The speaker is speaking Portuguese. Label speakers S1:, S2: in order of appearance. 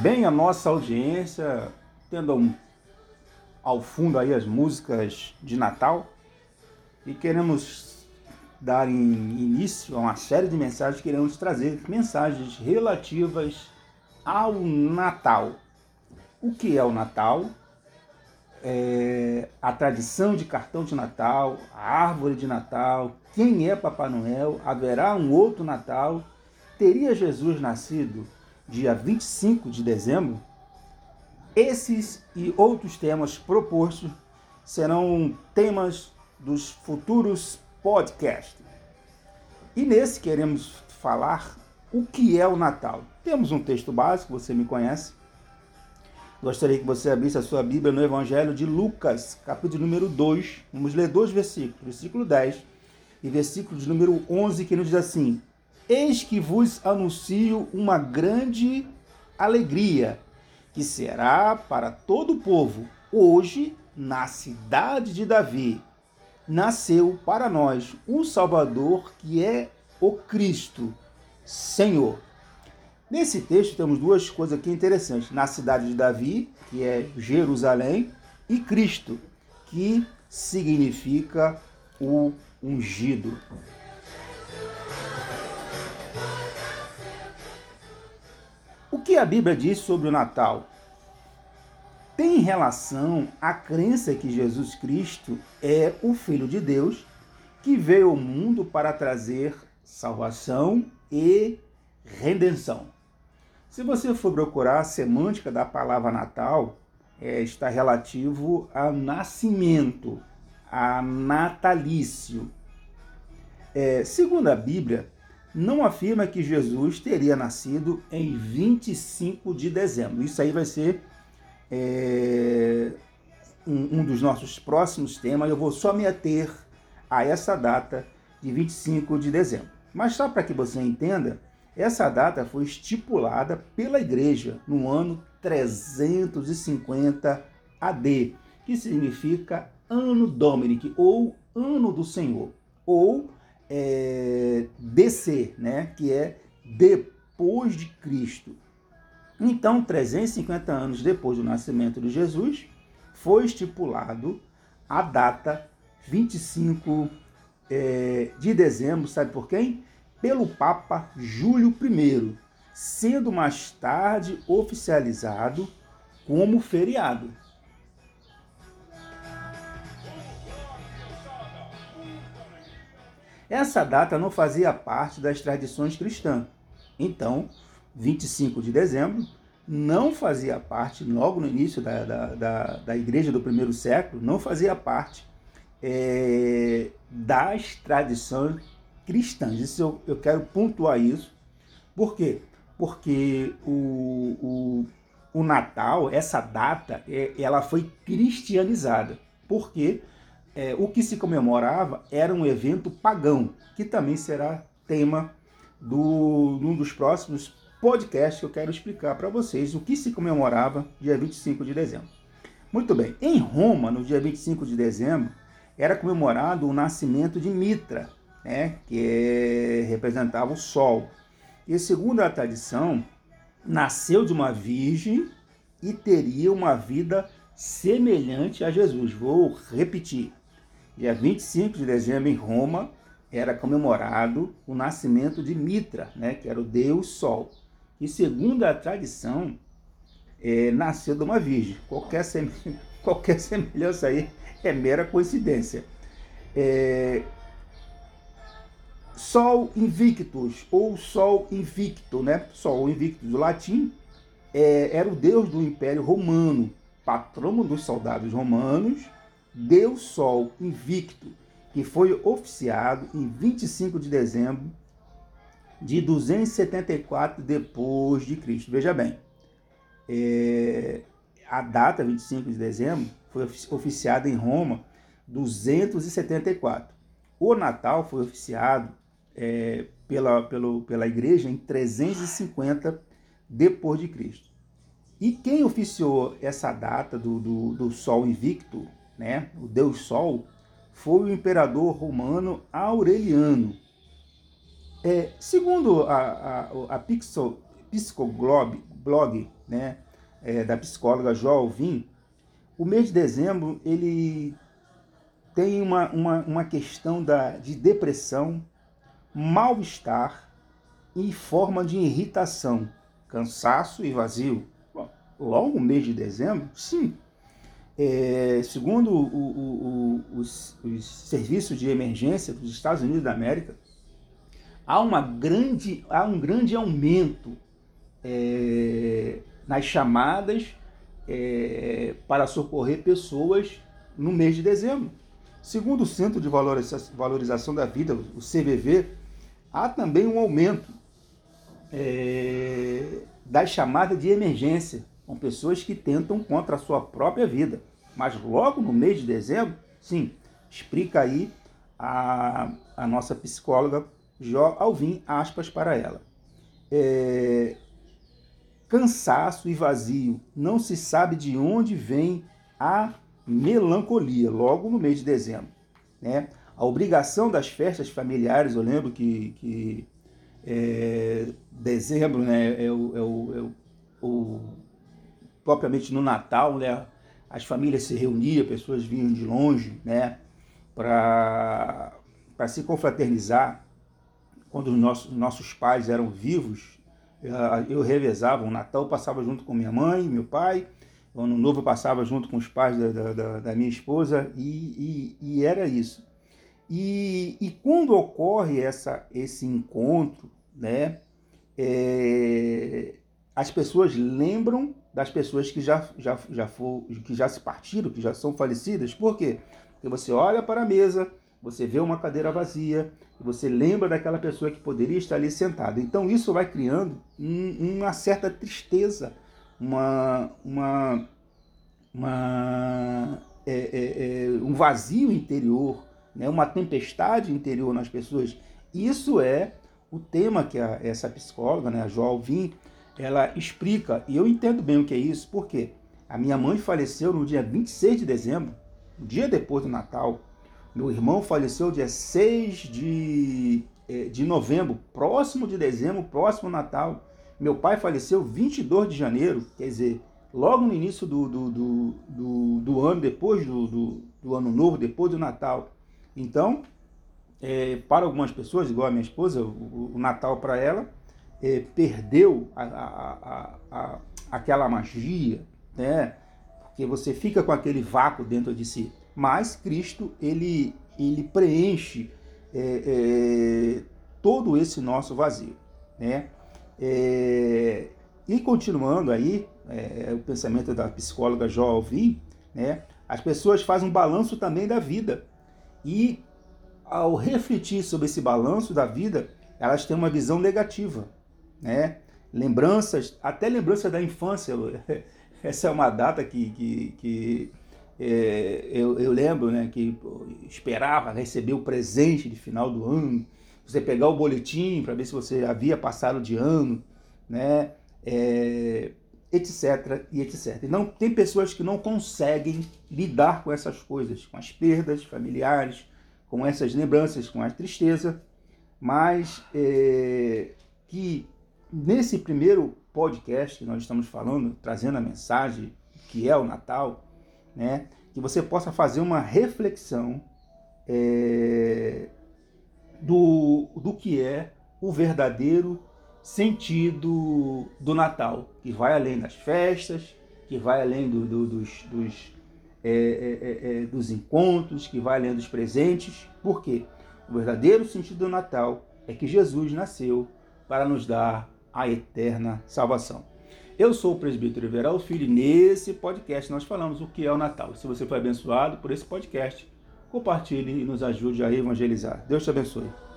S1: bem a nossa audiência, tendo um, ao fundo aí as músicas de Natal e queremos dar início a uma série de mensagens, queremos trazer mensagens relativas ao Natal. O que é o Natal? É a tradição de cartão de Natal, a árvore de Natal, quem é Papai Noel, haverá um outro Natal, teria Jesus nascido dia 25 de dezembro? Esses e outros temas propostos serão temas dos futuros podcasts. E nesse queremos falar o que é o Natal. Temos um texto básico, você me conhece. Gostaria que você abrisse a sua Bíblia no Evangelho de Lucas, capítulo número 2. Vamos ler dois versículos, versículo 10 e versículo de número 11, que nos diz assim: Eis que vos anuncio uma grande alegria, que será para todo o povo. Hoje, na cidade de Davi, nasceu para nós um Salvador que é o Cristo, Senhor. Nesse texto temos duas coisas aqui interessantes: na cidade de Davi, que é Jerusalém, e Cristo, que significa o ungido. Que a Bíblia diz sobre o Natal? Tem relação à crença que Jesus Cristo é o Filho de Deus que veio ao mundo para trazer salvação e redenção. Se você for procurar a semântica da palavra Natal, é, está relativo ao nascimento, a natalício. É, segundo a Bíblia, não afirma que Jesus teria nascido em 25 de dezembro. Isso aí vai ser é, um, um, dos nossos próximos temas. Eu vou só me ater a essa data de 25 de dezembro. Mas só para que você entenda, essa data foi estipulada pela igreja no ano 350 AD, que significa Ano Dominic, ou Ano do Senhor, ou é, DC, né, que é depois de Cristo. Então, 350 anos depois do nascimento de Jesus, foi estipulado a data 25 é, de dezembro, sabe por quem? Pelo Papa Júlio I, sendo mais tarde oficializado como feriado. Essa data não fazia parte das tradições cristãs. Então, 25 de dezembro não fazia parte, logo no início da, da, da, da igreja do primeiro século, não fazia parte é, das tradições cristãs. Isso eu, eu quero pontuar isso. Por quê? Porque o, o, o Natal, essa data, é, ela foi cristianizada. Por quê? É, o que se comemorava era um evento pagão, que também será tema do, um dos próximos podcasts que eu quero explicar para vocês o que se comemorava dia 25 de dezembro. Muito bem, em Roma, no dia 25 de dezembro, era comemorado o nascimento de Mitra, né, que é, representava o sol. E segundo a tradição, nasceu de uma virgem e teria uma vida semelhante a Jesus. Vou repetir. Dia 25 de dezembro, em Roma, era comemorado o nascimento de Mitra, né, que era o deus Sol. E segundo a tradição, é, nasceu de uma virgem. Qualquer, sem... Qualquer semelhança aí é mera coincidência. É... Sol Invictus, ou Sol Invicto, né? Sol Invictus do latim, é, era o deus do Império Romano, patrono dos soldados romanos Deus Sol invicto, que foi oficiado em 25 de dezembro de 274 depois de Cristo. Veja bem, é, a data 25 de dezembro foi oficiada em Roma 274. O Natal foi oficiado é, pela, pelo, pela igreja em 350 depois de Cristo. E quem oficiou essa data do, do, do Sol Invicto né, o deus Sol, foi o imperador romano Aureliano. É, segundo a, a, a Psicoglob, blog né, é, da psicóloga Jo Alvim, o mês de dezembro ele tem uma, uma, uma questão da, de depressão, mal-estar e forma de irritação, cansaço e vazio. Bom, logo o mês de dezembro, sim. É, segundo o, o, o, os, os serviços de emergência dos Estados Unidos da América, há, uma grande, há um grande aumento é, nas chamadas é, para socorrer pessoas no mês de dezembro. Segundo o Centro de Valorização da Vida, o CVV, há também um aumento é, das chamadas de emergência, com pessoas que tentam contra a sua própria vida. Mas logo no mês de dezembro, sim, explica aí a, a nossa psicóloga Jó Alvim, aspas para ela. É, cansaço e vazio, não se sabe de onde vem a melancolia, logo no mês de dezembro. Né? A obrigação das festas familiares, eu lembro que, que é, dezembro né, é, o, é, o, é propriamente no Natal, né, as famílias se reuniam, pessoas vinham de longe né, para se confraternizar. Quando os nossos, nossos pais eram vivos, eu revezava, o Natal passava junto com minha mãe, meu pai, o Ano Novo passava junto com os pais da, da, da minha esposa e, e, e era isso. E, e, quando ocorre essa, esse encontro, né, é, as pessoas lembram das pessoas que já, já, já, for, que já se partiram, que já são falecidas. Por quê? Porque você olha para a mesa, você vê uma cadeira vazia, você lembra daquela pessoa que poderia estar ali sentada. Então isso vai criando um, uma certa tristeza uma, uma, uma é, é, é, um vazio interior, né? uma tempestade interior nas pessoas. Isso é o tema que a, essa psicóloga, né, a Jo Alvim, ela explica. E eu entendo bem o que é isso, porque a minha mãe faleceu no dia 26 de dezembro, um dia depois do Natal. Meu irmão faleceu dia 6 de, é, de novembro, próximo de dezembro, próximo Natal. Meu pai faleceu 22 de janeiro, quer dizer, logo no início do, do, do, do, do ano, depois do, do, do, ano novo, depois do Natal. Então, é, para algumas pessoas, igual a minha esposa, o, o Natal para ela é, perdeu a, a, a, aquela magia, né? Porque você fica com aquele vácuo dentro de si. Mas Cristo, ele, ele preenche é, é todo esse nosso vazio, né? E continuando aí, o pensamento da psicóloga Jo Alvim, né, as pessoas fazem um balanço também da vida. E ao refletir sobre esse balanço da vida, elas têm uma visão negativa. Né? Lembranças, até lembranças da infância. Essa é uma data que, que, que é, eu, eu, lembro né, que esperava receber o presente de final do ano você pegar o boletim para ver se você havia passado de ano, né? É, etc e etc. Não tem pessoas que não conseguem lidar com essas coisas, com as perdas familiares, com essas lembranças, com a tristeza, mas é, que nesse primeiro podcast que nós estamos falando, trazendo a mensagem que é o Natal, né, que você possa fazer uma reflexão é, do, do que é o verdadeiro sentido do Natal, que vai além das festas, que vai além do, do, dos, dos, é, é, é, é, dos encontros, que vai além dos presentes. Por quê? O verdadeiro sentido do Natal é que Jesus nasceu para nos dar a eterna salvação. Eu sou o presbítero Everal Filho e nesse podcast nós falamos o que é o Natal. Se você foi abençoado por esse podcast, compartilhe e nos ajude a evangelizar. Deus te abençoe.